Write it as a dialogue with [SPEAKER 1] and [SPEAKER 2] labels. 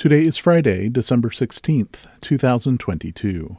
[SPEAKER 1] Today is Friday, December 16th, 2022.